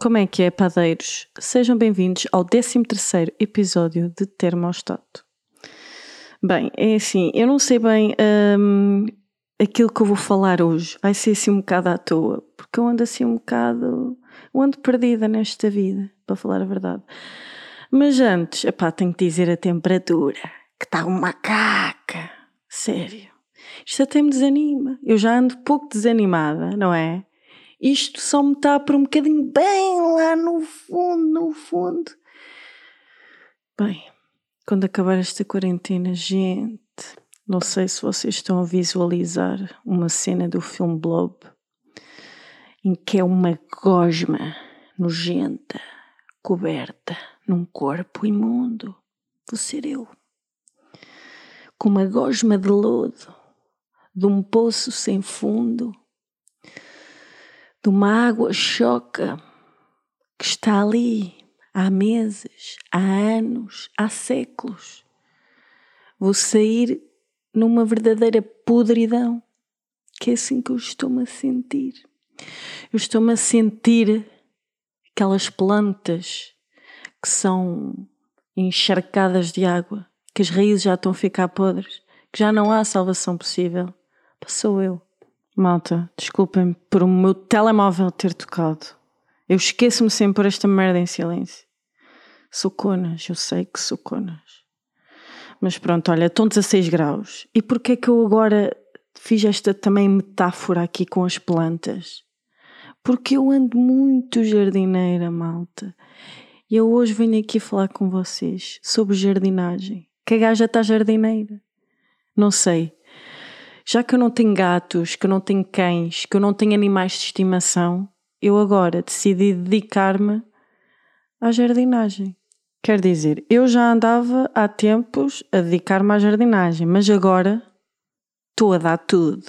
Como é que é, padeiros? Sejam bem-vindos ao 13 episódio de Termostato. Bem, é assim, eu não sei bem hum, aquilo que eu vou falar hoje. Vai ser assim um bocado à toa, porque eu ando assim um bocado... Eu ando perdida nesta vida, para falar a verdade. Mas antes, epá, tenho que dizer a temperatura, que está uma caca. Sério. Isto até me desanima. Eu já ando pouco desanimada, não é? Isto só me está por um bocadinho bem lá no fundo, no fundo. Bem, quando acabar esta quarentena, gente, não sei se vocês estão a visualizar uma cena do filme Blob em que é uma gosma nojenta, coberta num corpo imundo. Vou ser eu. Com uma gosma de lodo, de um poço sem fundo, de uma água choca que está ali há meses, há anos, há séculos. Vou sair numa verdadeira podridão, que é assim que eu estou-me a sentir. Eu estou-me a sentir aquelas plantas que são encharcadas de água, que as raízes já estão a ficar podres, que já não há salvação possível. Passou eu. Malta, desculpem por o meu telemóvel ter tocado. Eu esqueço-me sempre por esta merda em silêncio. Sou conas, eu sei que sou conas. Mas pronto, olha, estão 16 graus. E porquê é que eu agora fiz esta também metáfora aqui com as plantas? Porque eu ando muito jardineira, malta. E eu hoje venho aqui falar com vocês sobre jardinagem. Que a gaja está jardineira. Não sei, já que eu não tenho gatos, que eu não tenho cães, que eu não tenho animais de estimação, eu agora decidi dedicar-me à jardinagem. Quer dizer, eu já andava há tempos a dedicar-me à jardinagem, mas agora estou a dar tudo.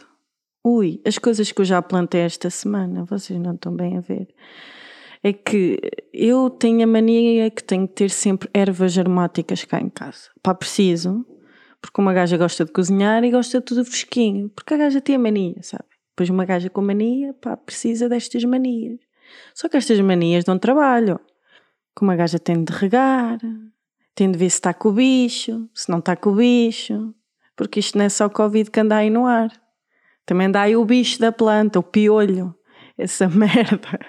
Ui, as coisas que eu já plantei esta semana, vocês não estão bem a ver. É que eu tenho a mania que tenho que ter sempre ervas aromáticas cá em casa. Pá, preciso, porque uma gaja gosta de cozinhar e gosta de tudo fresquinho. Porque a gaja tem a mania, sabe? Depois uma gaja com mania, pá, precisa destas manias. Só que estas manias dão trabalho. Como a gaja tem de regar, tem de ver se está com o bicho, se não está com o bicho. Porque isto não é só Covid que anda aí no ar. Também anda aí o bicho da planta, o piolho. Essa merda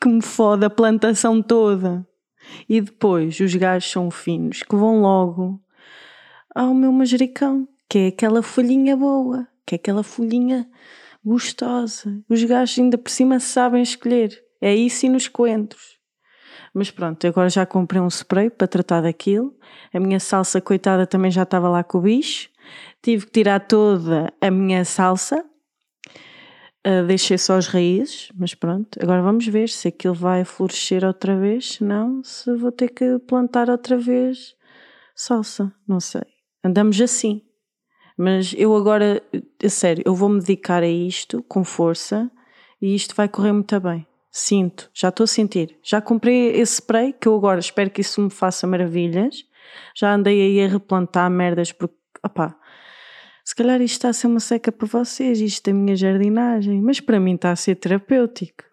que me fode a plantação toda. E depois os gajos são finos, que vão logo ao meu manjericão, que é aquela folhinha boa, que é aquela folhinha gostosa. Os gajos ainda por cima sabem escolher. É isso e nos coentros. Mas pronto, agora já comprei um spray para tratar daquilo. A minha salsa, coitada, também já estava lá com o bicho. Tive que tirar toda a minha salsa. Uh, deixei só as raízes, mas pronto. Agora vamos ver se aquilo vai florescer outra vez. Se não, se vou ter que plantar outra vez salsa. Não sei andamos assim. Mas eu agora, a sério, eu vou me dedicar a isto com força e isto vai correr muito bem. Sinto, já estou a sentir. Já comprei esse spray que eu agora espero que isso me faça maravilhas. Já andei aí a replantar merdas porque, opá, se calhar isto está a ser uma seca para vocês, isto é a minha jardinagem, mas para mim está a ser terapêutico.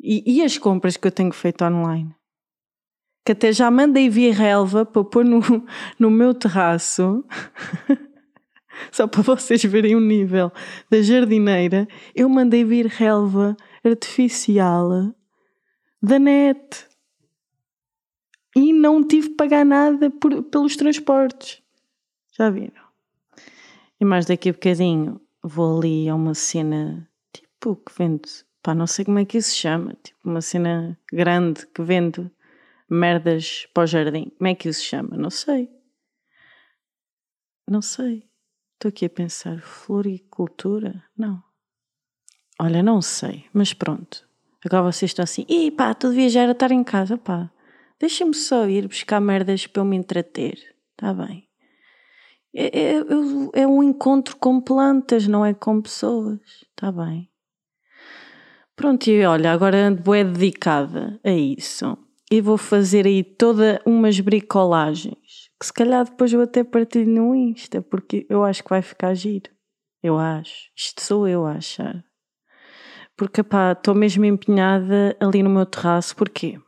E, e as compras que eu tenho feito online? Que até já mandei vir relva para pôr no, no meu terraço, só para vocês verem o nível da jardineira, eu mandei vir relva artificial da net. E não tive que pagar nada por, pelos transportes. Já viram? E mais daqui a bocadinho vou ali a uma cena tipo que vende, pá, não sei como é que isso se chama, tipo uma cena grande que vende merdas para o jardim. Como é que isso se chama? Não sei. Não sei. Estou aqui a pensar. Floricultura? Não. Olha, não sei. Mas pronto. Agora vocês estão assim. Ih pá, tu devias já estar em casa, pá. Deixa-me só ir buscar merdas para eu me entreter. Está bem. É, é, é, um encontro com plantas, não é com pessoas. Está bem. Pronto, e olha, agora ando é dedicada a isso e vou fazer aí toda umas bricolagens que se calhar depois eu até partilho no Insta porque eu acho que vai ficar giro. Eu acho. Isto sou eu a achar. Porque pá, estou mesmo empenhada ali no meu terraço. Porquê?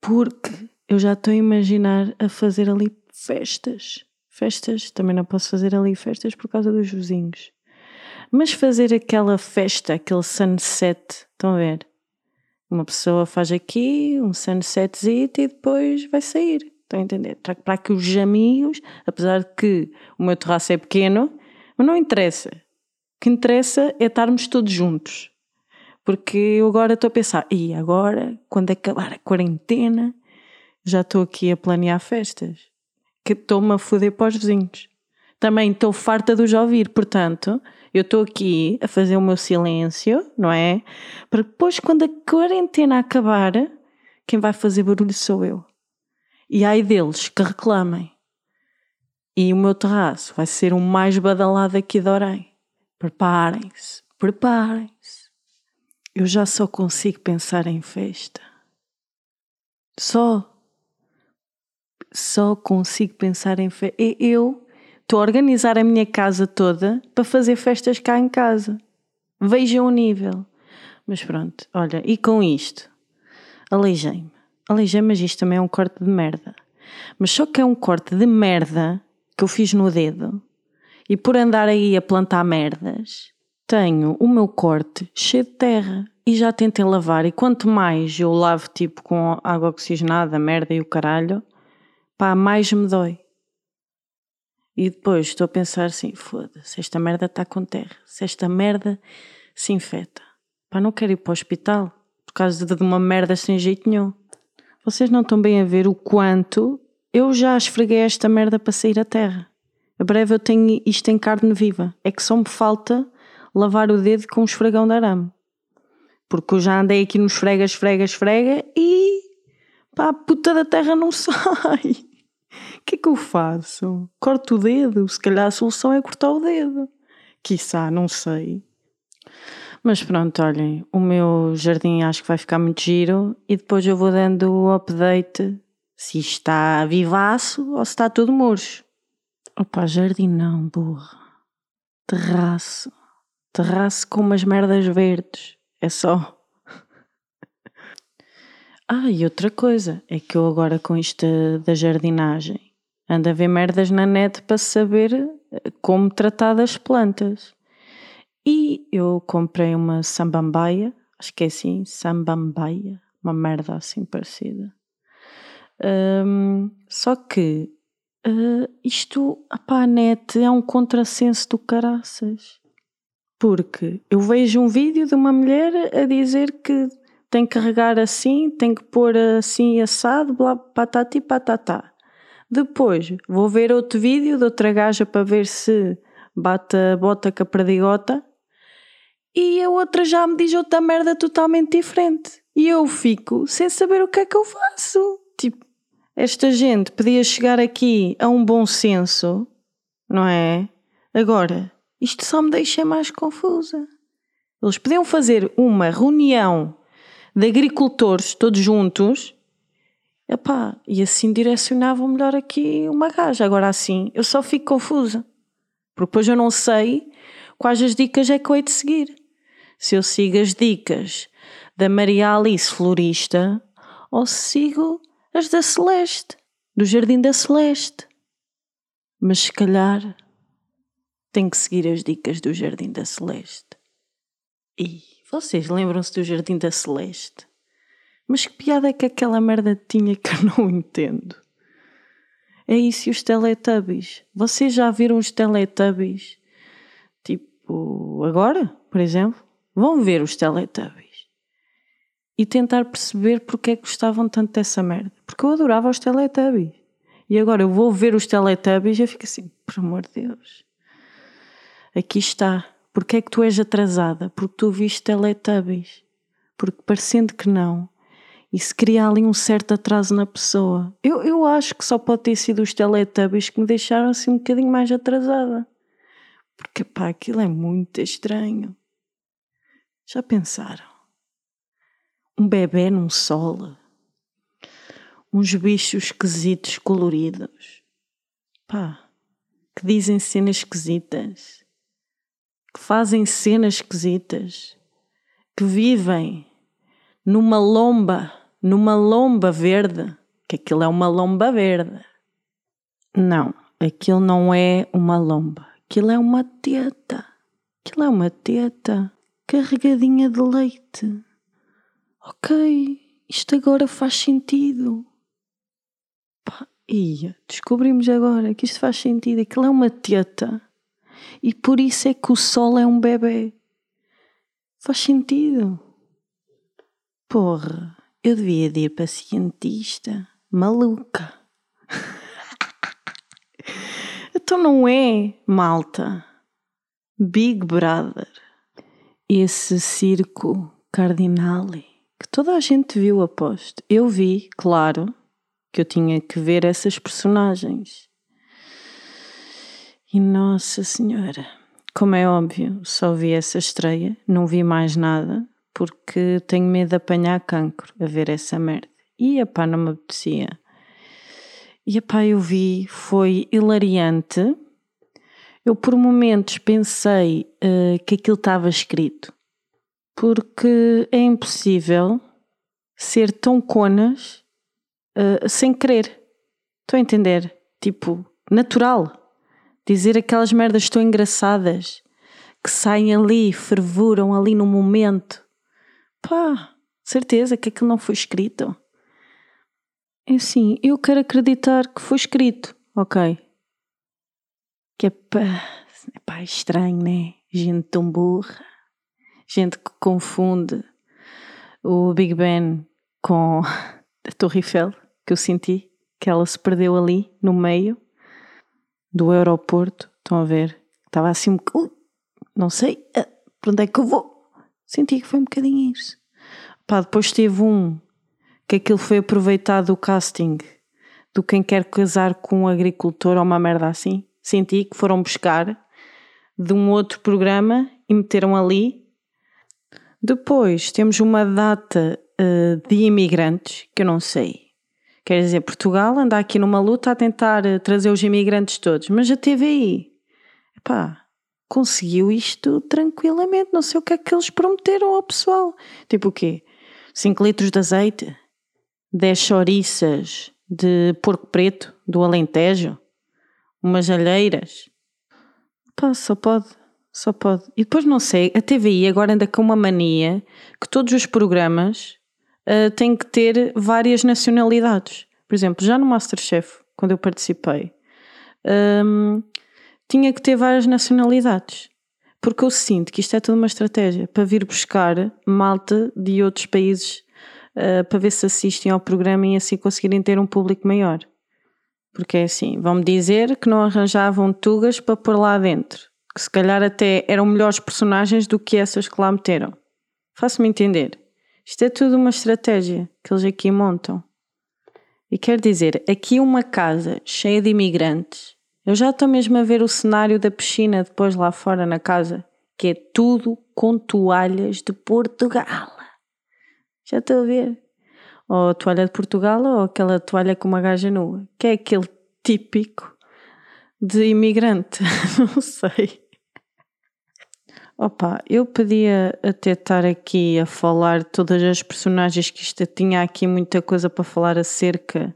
Porque eu já estou a imaginar a fazer ali festas. Festas, também não posso fazer ali festas por causa dos vizinhos. Mas fazer aquela festa, aquele sunset, estão a ver? Uma pessoa faz aqui um sunsetzinho e depois vai sair. Estão a entender? Para aqui os amigos, apesar de que o meu terraço é pequeno, mas não interessa. O que interessa é estarmos todos juntos. Porque eu agora estou a pensar, e agora, quando acabar a quarentena, já estou aqui a planear festas. Que estou-me a foder para os vizinhos. Também estou farta de os ouvir, portanto, eu estou aqui a fazer o meu silêncio, não é? Para depois, quando a quarentena acabar, quem vai fazer barulho sou eu. E ai deles que reclamem. E o meu terraço vai ser o mais badalado aqui de Orem. Preparem-se, preparem-se. Eu já só consigo pensar em festa. Só. Só consigo pensar em festa. Eu Estou a organizar a minha casa toda para fazer festas cá em casa. Vejam o nível. Mas pronto, olha, e com isto, aleijei-me. Aleijei-me, mas isto também é um corte de merda. Mas só que é um corte de merda que eu fiz no dedo e por andar aí a plantar merdas, tenho o meu corte cheio de terra e já tentei lavar. E quanto mais eu lavo tipo com água oxigenada, merda e o caralho, pá, mais me dói. E depois estou a pensar assim: foda-se, esta merda está com terra, se esta merda se infeta, pá, não quero ir para o hospital por causa de uma merda sem jeito nenhum. Vocês não estão bem a ver o quanto eu já esfreguei esta merda para sair a terra. A breve eu tenho isto em carne viva. É que só me falta lavar o dedo com um esfregão de arame. Porque eu já andei aqui no esfrega, esfrega, esfrega e pá, a puta da terra não sai. O que é que eu faço? Corto o dedo? Se calhar a solução é cortar o dedo. Quiçá, não sei. Mas pronto, olhem, o meu jardim acho que vai ficar muito giro e depois eu vou dando o update se está vivaço ou se está tudo murcho. Opa, jardim não, burra. Terraço. Terraço com umas merdas verdes. É só. Ah, e outra coisa, é que eu agora com isto da jardinagem ando a ver merdas na net para saber eh, como tratar das plantas. E eu comprei uma sambambaia, acho que é assim, sambambaia, uma merda assim parecida. Um, só que uh, isto, apá, a net é um contrassenso do caraças. Porque eu vejo um vídeo de uma mulher a dizer que tem que regar assim, tem que pôr assim assado, blá, patati patatá. Depois vou ver outro vídeo de outra gaja para ver se bate a bota com a perdigota e a outra já me diz outra merda totalmente diferente. E eu fico sem saber o que é que eu faço. Tipo, esta gente podia chegar aqui a um bom senso, não é? Agora, isto só me deixa mais confusa. Eles podiam fazer uma reunião de agricultores todos juntos Epá, e assim direcionavam melhor aqui uma gaja. Agora assim, eu só fico confusa. Porque depois eu não sei quais as dicas é que eu hei de seguir. Se eu sigo as dicas da Maria Alice Florista ou se sigo as da Celeste, do Jardim da Celeste. Mas se calhar tenho que seguir as dicas do Jardim da Celeste. E vocês lembram-se do Jardim da Celeste? Mas que piada é que aquela merda tinha que eu não entendo? É isso e os Teletubbies. Vocês já viram os Teletubbies? Tipo, agora, por exemplo? Vão ver os Teletubbies. E tentar perceber porque é que gostavam tanto dessa merda. Porque eu adorava os Teletubbies. E agora eu vou ver os Teletubbies e eu fico assim, por amor de Deus. Aqui está. Porque é que tu és atrasada? Porque tu viste Teletubbies. Porque parecendo que não, se cria ali um certo atraso na pessoa. Eu, eu acho que só pode ter sido os Teletubbies que me deixaram assim um bocadinho mais atrasada. Porque pá, aquilo é muito estranho. Já pensaram? Um bebê num sol. Uns bichos esquisitos coloridos. Pá, que dizem cenas esquisitas. Que fazem cenas esquisitas, que vivem numa lomba, numa lomba verde, que aquilo é uma lomba verde. Não, aquilo não é uma lomba, aquilo é uma teta. Aquilo é uma teta carregadinha de leite. Ok, isto agora faz sentido. Pá, ia, descobrimos agora que isto faz sentido. Aquilo é uma teta. E por isso é que o sol é um bebê. Faz sentido. Porra, eu devia de ir para cientista. Maluca. então não é, malta. Big Brother. Esse circo cardinale que toda a gente viu, aposto. Eu vi, claro, que eu tinha que ver essas personagens. E Nossa Senhora, como é óbvio, só vi essa estreia, não vi mais nada, porque tenho medo de apanhar cancro a ver essa merda. E epá, não me apetecia. E epá, eu vi, foi hilariante. Eu por momentos pensei uh, que aquilo estava escrito porque é impossível ser tão conas uh, sem querer. Estou a entender? Tipo, natural. Dizer aquelas merdas tão engraçadas que saem ali, fervuram ali no momento. Pá, certeza que aquilo não foi escrito. É assim, eu quero acreditar que foi escrito, ok? Que é pá, é pá, estranho, né? Gente tão burra gente que confunde o Big Ben com a Torre Eiffel, que eu senti que ela se perdeu ali no meio do aeroporto. Estão a ver? Estava assim uh, não sei uh, para onde é que eu vou. Senti que foi um bocadinho isso. Pá, depois teve um que aquilo foi aproveitado o casting do quem quer casar com um agricultor ou uma merda assim. Senti que foram buscar de um outro programa e meteram ali depois temos uma data uh, de imigrantes, que eu não sei. Quer dizer, Portugal anda aqui numa luta a tentar uh, trazer os imigrantes todos, mas a TVI, pá, conseguiu isto tranquilamente. Não sei o que é que eles prometeram ao pessoal. Tipo o quê? 5 litros de azeite? 10 chouriças de porco preto do Alentejo? Umas alheiras? Pá, só pode. Só pode. E depois não sei, a TVI agora anda com uma mania que todos os programas uh, têm que ter várias nacionalidades. Por exemplo, já no Masterchef, quando eu participei, um, tinha que ter várias nacionalidades. Porque eu sinto que isto é toda uma estratégia para vir buscar malta de outros países uh, para ver se assistem ao programa e assim conseguirem ter um público maior. Porque é assim, vão-me dizer que não arranjavam tugas para pôr lá dentro que se calhar até eram melhores personagens do que essas que lá meteram. Faço-me entender. Isto é tudo uma estratégia que eles aqui montam. E quer dizer, aqui uma casa cheia de imigrantes. Eu já estou mesmo a ver o cenário da piscina depois lá fora na casa, que é tudo com toalhas de Portugal. Já estou a ver. Ou a toalha de Portugal ou aquela toalha com uma gaja nua, que é aquele típico de imigrante. Não sei. Opa, eu podia até estar aqui a falar todas as personagens que isto tinha aqui muita coisa para falar acerca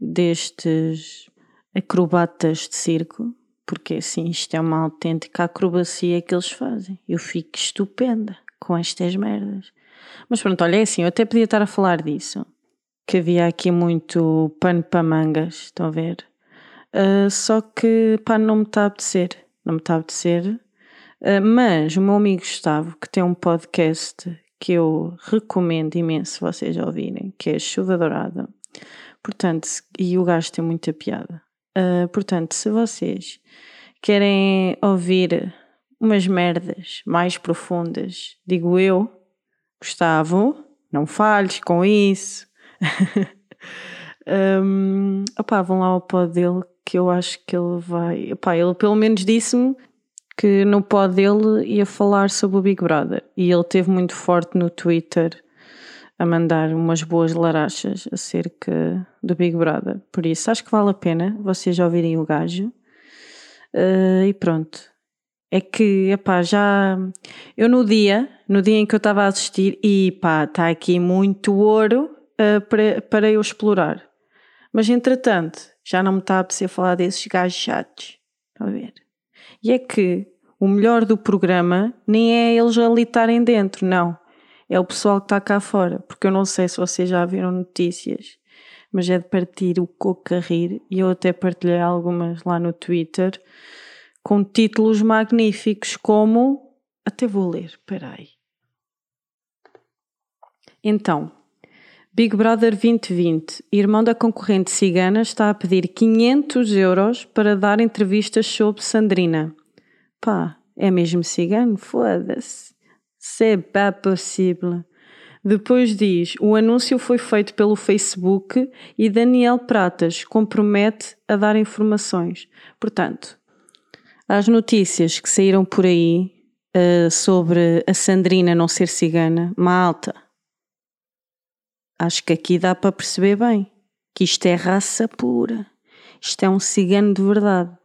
destes acrobatas de circo, porque assim isto é uma autêntica acrobacia que eles fazem. Eu fico estupenda com estas merdas. Mas pronto, olha, é assim, eu até podia estar a falar disso, que havia aqui muito pano para mangas, estão a ver? Uh, só que pá, não me está a apetecer, não me está a apetecer mas o meu amigo Gustavo, que tem um podcast que eu recomendo imenso vocês ouvirem, que é Chuva Dourada. Portanto, e o gajo tem muita piada. Uh, portanto, se vocês querem ouvir umas merdas mais profundas, digo eu, Gustavo, não falhes com isso. um, opá, vão lá ao pod dele que eu acho que ele vai. Opá, ele pelo menos disse-me que no pod dele ia falar sobre o Big Brother e ele teve muito forte no Twitter a mandar umas boas larachas acerca do Big Brother. Por isso, acho que vale a pena vocês ouvirem o gajo. Uh, e pronto. é que, epá, já. Eu no dia, no dia em que eu estava a assistir, e pá, está aqui muito ouro uh, para, para eu explorar. Mas entretanto, já não me está a apetecer falar desses gajos chatos. Está a ver? E é que o melhor do programa nem é eles ali estarem dentro, não. É o pessoal que está cá fora. Porque eu não sei se vocês já viram notícias, mas é de partir o coco a rir. E eu até partilhei algumas lá no Twitter com títulos magníficos como. Até vou ler, espera aí. Então, Big Brother 2020, irmão da concorrente cigana, está a pedir 500 euros para dar entrevistas sobre Sandrina. Pá, é mesmo cigano? Foda-se. C'est pas possível. Depois diz: o anúncio foi feito pelo Facebook e Daniel Pratas compromete a dar informações. Portanto, as notícias que saíram por aí uh, sobre a Sandrina não ser cigana, malta, acho que aqui dá para perceber bem que isto é raça pura. Isto é um cigano de verdade.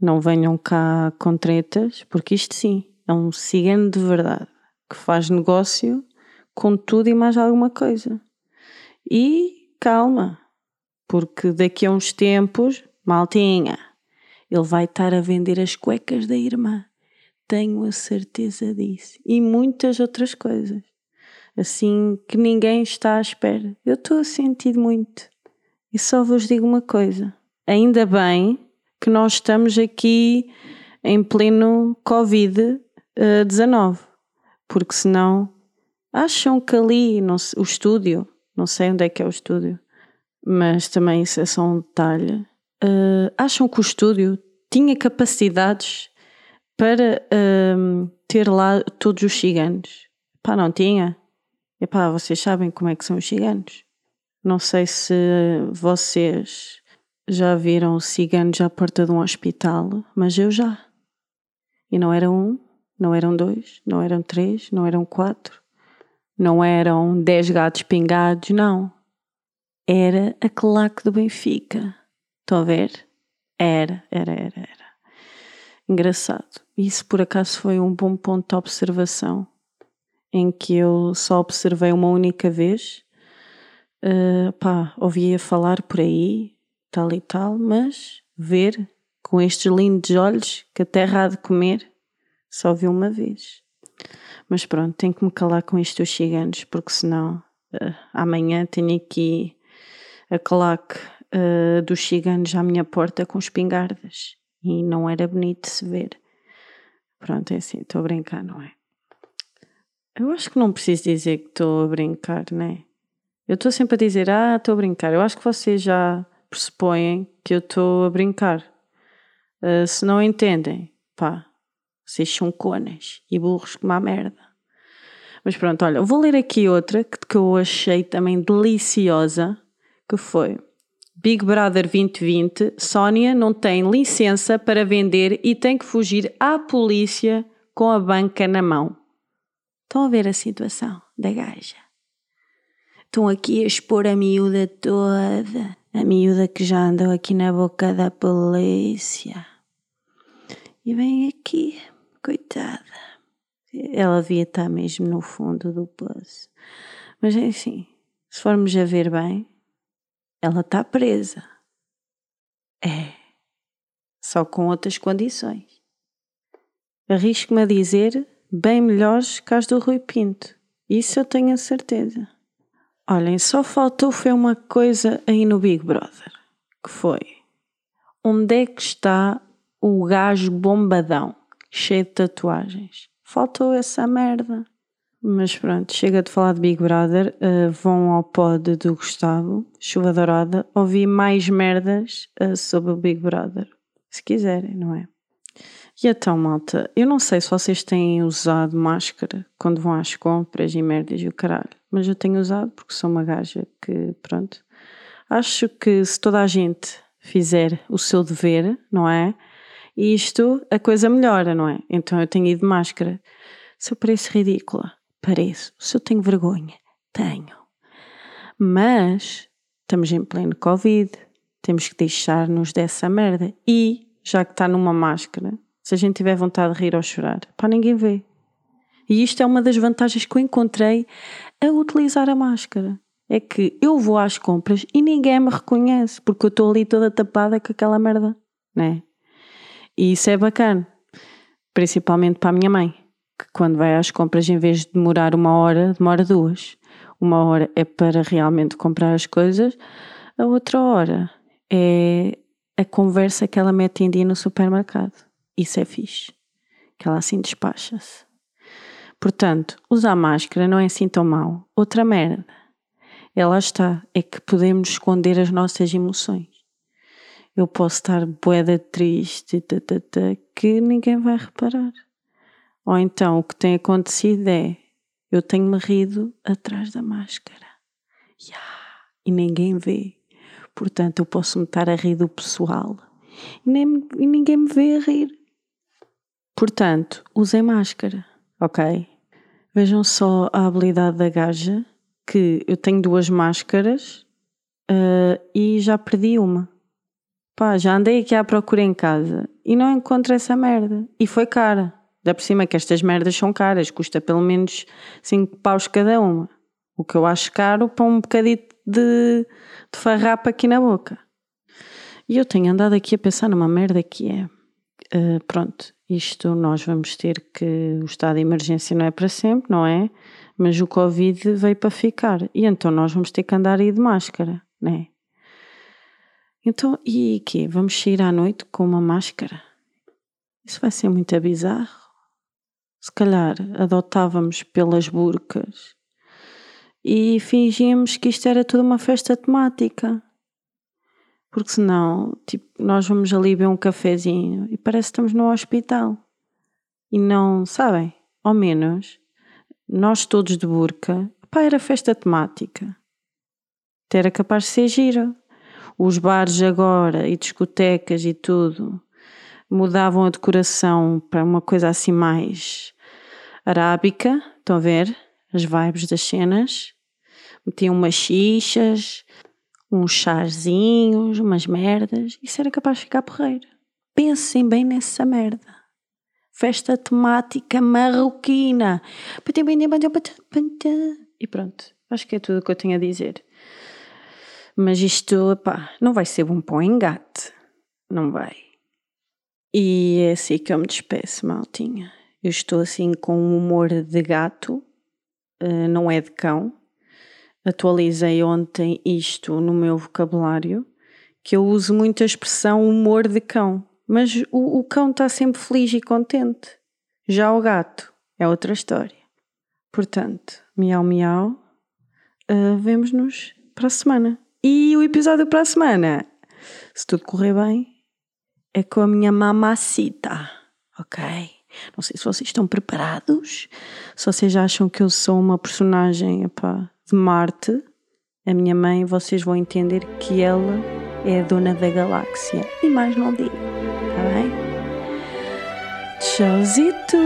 Não venham cá com tretas, porque isto sim é um cigano de verdade que faz negócio com tudo e mais alguma coisa. E calma, porque daqui a uns tempos, maltinha, ele vai estar a vender as cuecas da irmã. Tenho a certeza disso. E muitas outras coisas. Assim que ninguém está à espera. Eu estou a sentir muito. E só vos digo uma coisa. Ainda bem que nós estamos aqui em pleno Covid-19. Porque senão acham que ali o estúdio, não sei onde é que é o estúdio, mas também isso é só um detalhe uh, acham que o estúdio tinha capacidades para uh, ter lá todos os ciganos? Pá, não tinha. Epá, vocês sabem como é que são os ciganos. Não sei se vocês já viram ciganos à porta de um hospital, mas eu já. E não era um, não eram dois, não eram três, não eram quatro, não eram dez gatos pingados, não. Era a claque do Benfica. Estão a ver? Era, era, era, era. Engraçado. Isso por acaso foi um bom ponto de observação em que eu só observei uma única vez. Uh, pá, ouvia falar por aí, tal e tal, mas ver com estes lindos olhos que a terra há de comer, só vi uma vez. Mas pronto, tenho que me calar com estes dos ciganos, porque senão uh, amanhã tenho aqui a claque uh, dos ciganos à minha porta com espingardas e não era bonito se ver. Pronto, é assim, estou a brincar, não é? Eu acho que não preciso dizer que estou a brincar, né? Eu estou sempre a dizer, ah, estou a brincar. Eu acho que vocês já pressupõem que eu estou a brincar. Uh, se não entendem, pá, vocês são conas e burros como a merda. Mas pronto, olha, vou ler aqui outra que, que eu achei também deliciosa, que foi Big Brother 2020, Sónia não tem licença para vender e tem que fugir à polícia com a banca na mão. Estão a ver a situação da gaja? Estão aqui a expor a miúda toda, a miúda que já andou aqui na boca da polícia. E vem aqui, coitada. Ela devia estar mesmo no fundo do poço. Mas enfim, se formos a ver bem, ela está presa. É. Só com outras condições. Arrisco-me a dizer bem melhores que as do Rui Pinto. Isso eu tenho a certeza. Olhem, só faltou foi uma coisa aí no Big Brother. Que foi? Onde é que está o gajo bombadão, cheio de tatuagens? Faltou essa merda. Mas pronto, chega de falar de Big Brother. Uh, vão ao pod do Gustavo, Chuva Dourada, ouvir mais merdas uh, sobre o Big Brother. Se quiserem, não é? E então, malta, eu não sei se vocês têm usado máscara quando vão às compras e merdas e o caralho, mas eu tenho usado porque sou uma gaja que, pronto, acho que se toda a gente fizer o seu dever, não é? Isto, a coisa melhora, não é? Então eu tenho ido de máscara. Se eu pareço ridícula, pareço. Se eu tenho vergonha, tenho. Mas estamos em pleno Covid, temos que deixar-nos dessa merda. E, já que está numa máscara, Se a gente tiver vontade de rir ou chorar, pá, ninguém vê. E isto é uma das vantagens que eu encontrei a utilizar a máscara. É que eu vou às compras e ninguém me reconhece, porque eu estou ali toda tapada com aquela merda, né? E isso é bacana. Principalmente para a minha mãe, que quando vai às compras, em vez de demorar uma hora, demora duas. Uma hora é para realmente comprar as coisas, a outra hora é a conversa que ela mete em dia no supermercado. Isso é fixe. Que ela assim despacha-se. Portanto, usar máscara não é assim tão mau. Outra merda. Ela está, é que podemos esconder as nossas emoções. Eu posso estar boeda triste que ninguém vai reparar. Ou então o que tem acontecido é eu tenho-me rido atrás da máscara. Yeah, e ninguém vê. Portanto, eu posso me estar a rir do pessoal e, nem, e ninguém me vê a rir. Portanto, usem máscara, ok? Vejam só a habilidade da gaja, que eu tenho duas máscaras uh, e já perdi uma. Pá, já andei aqui à procura em casa e não encontro essa merda. E foi cara. Dá por cima que estas merdas são caras, custa pelo menos 5 paus cada uma. O que eu acho caro para um bocadito de, de farrapa aqui na boca. E eu tenho andado aqui a pensar numa merda que é. Uh, pronto, isto nós vamos ter que. O estado de emergência não é para sempre, não é? Mas o Covid veio para ficar. E então nós vamos ter que andar aí de máscara, não é? Então, e quê? Vamos sair à noite com uma máscara? Isso vai ser muito bizarro. Se calhar adotávamos pelas burcas e fingíamos que isto era tudo uma festa temática. Porque senão, tipo, nós vamos ali beber um cafezinho e parece que estamos no hospital. E não, sabem? Ao menos, nós todos de burca, pá, era festa temática. Até era capaz de ser giro os bares agora e discotecas e tudo mudavam a decoração para uma coisa assim mais arábica, estão a ver? As vibes das cenas. Metiam umas xixas, uns chazinhos, umas merdas. Isso era capaz de ficar porreiro. Pensem bem nessa merda. Festa temática marroquina. E pronto. Acho que é tudo o que eu tenho a dizer. Mas isto, pá, não vai ser bom para o engate. Não vai. E é assim que eu me despeço, maltinha. Eu estou assim com um humor de gato, uh, não é de cão. Atualizei ontem isto no meu vocabulário, que eu uso muito a expressão humor de cão. Mas o, o cão está sempre feliz e contente. Já o gato é outra história. Portanto, miau miau, uh, vemos-nos para a semana. E o episódio para a semana, se tudo correr bem, é com a minha mamacita, ok? Não sei se vocês estão preparados, se vocês acham que eu sou uma personagem epá, de Marte, a minha mãe, vocês vão entender que ela é a dona da galáxia. E mais não digo, tá bem? Tchauzito!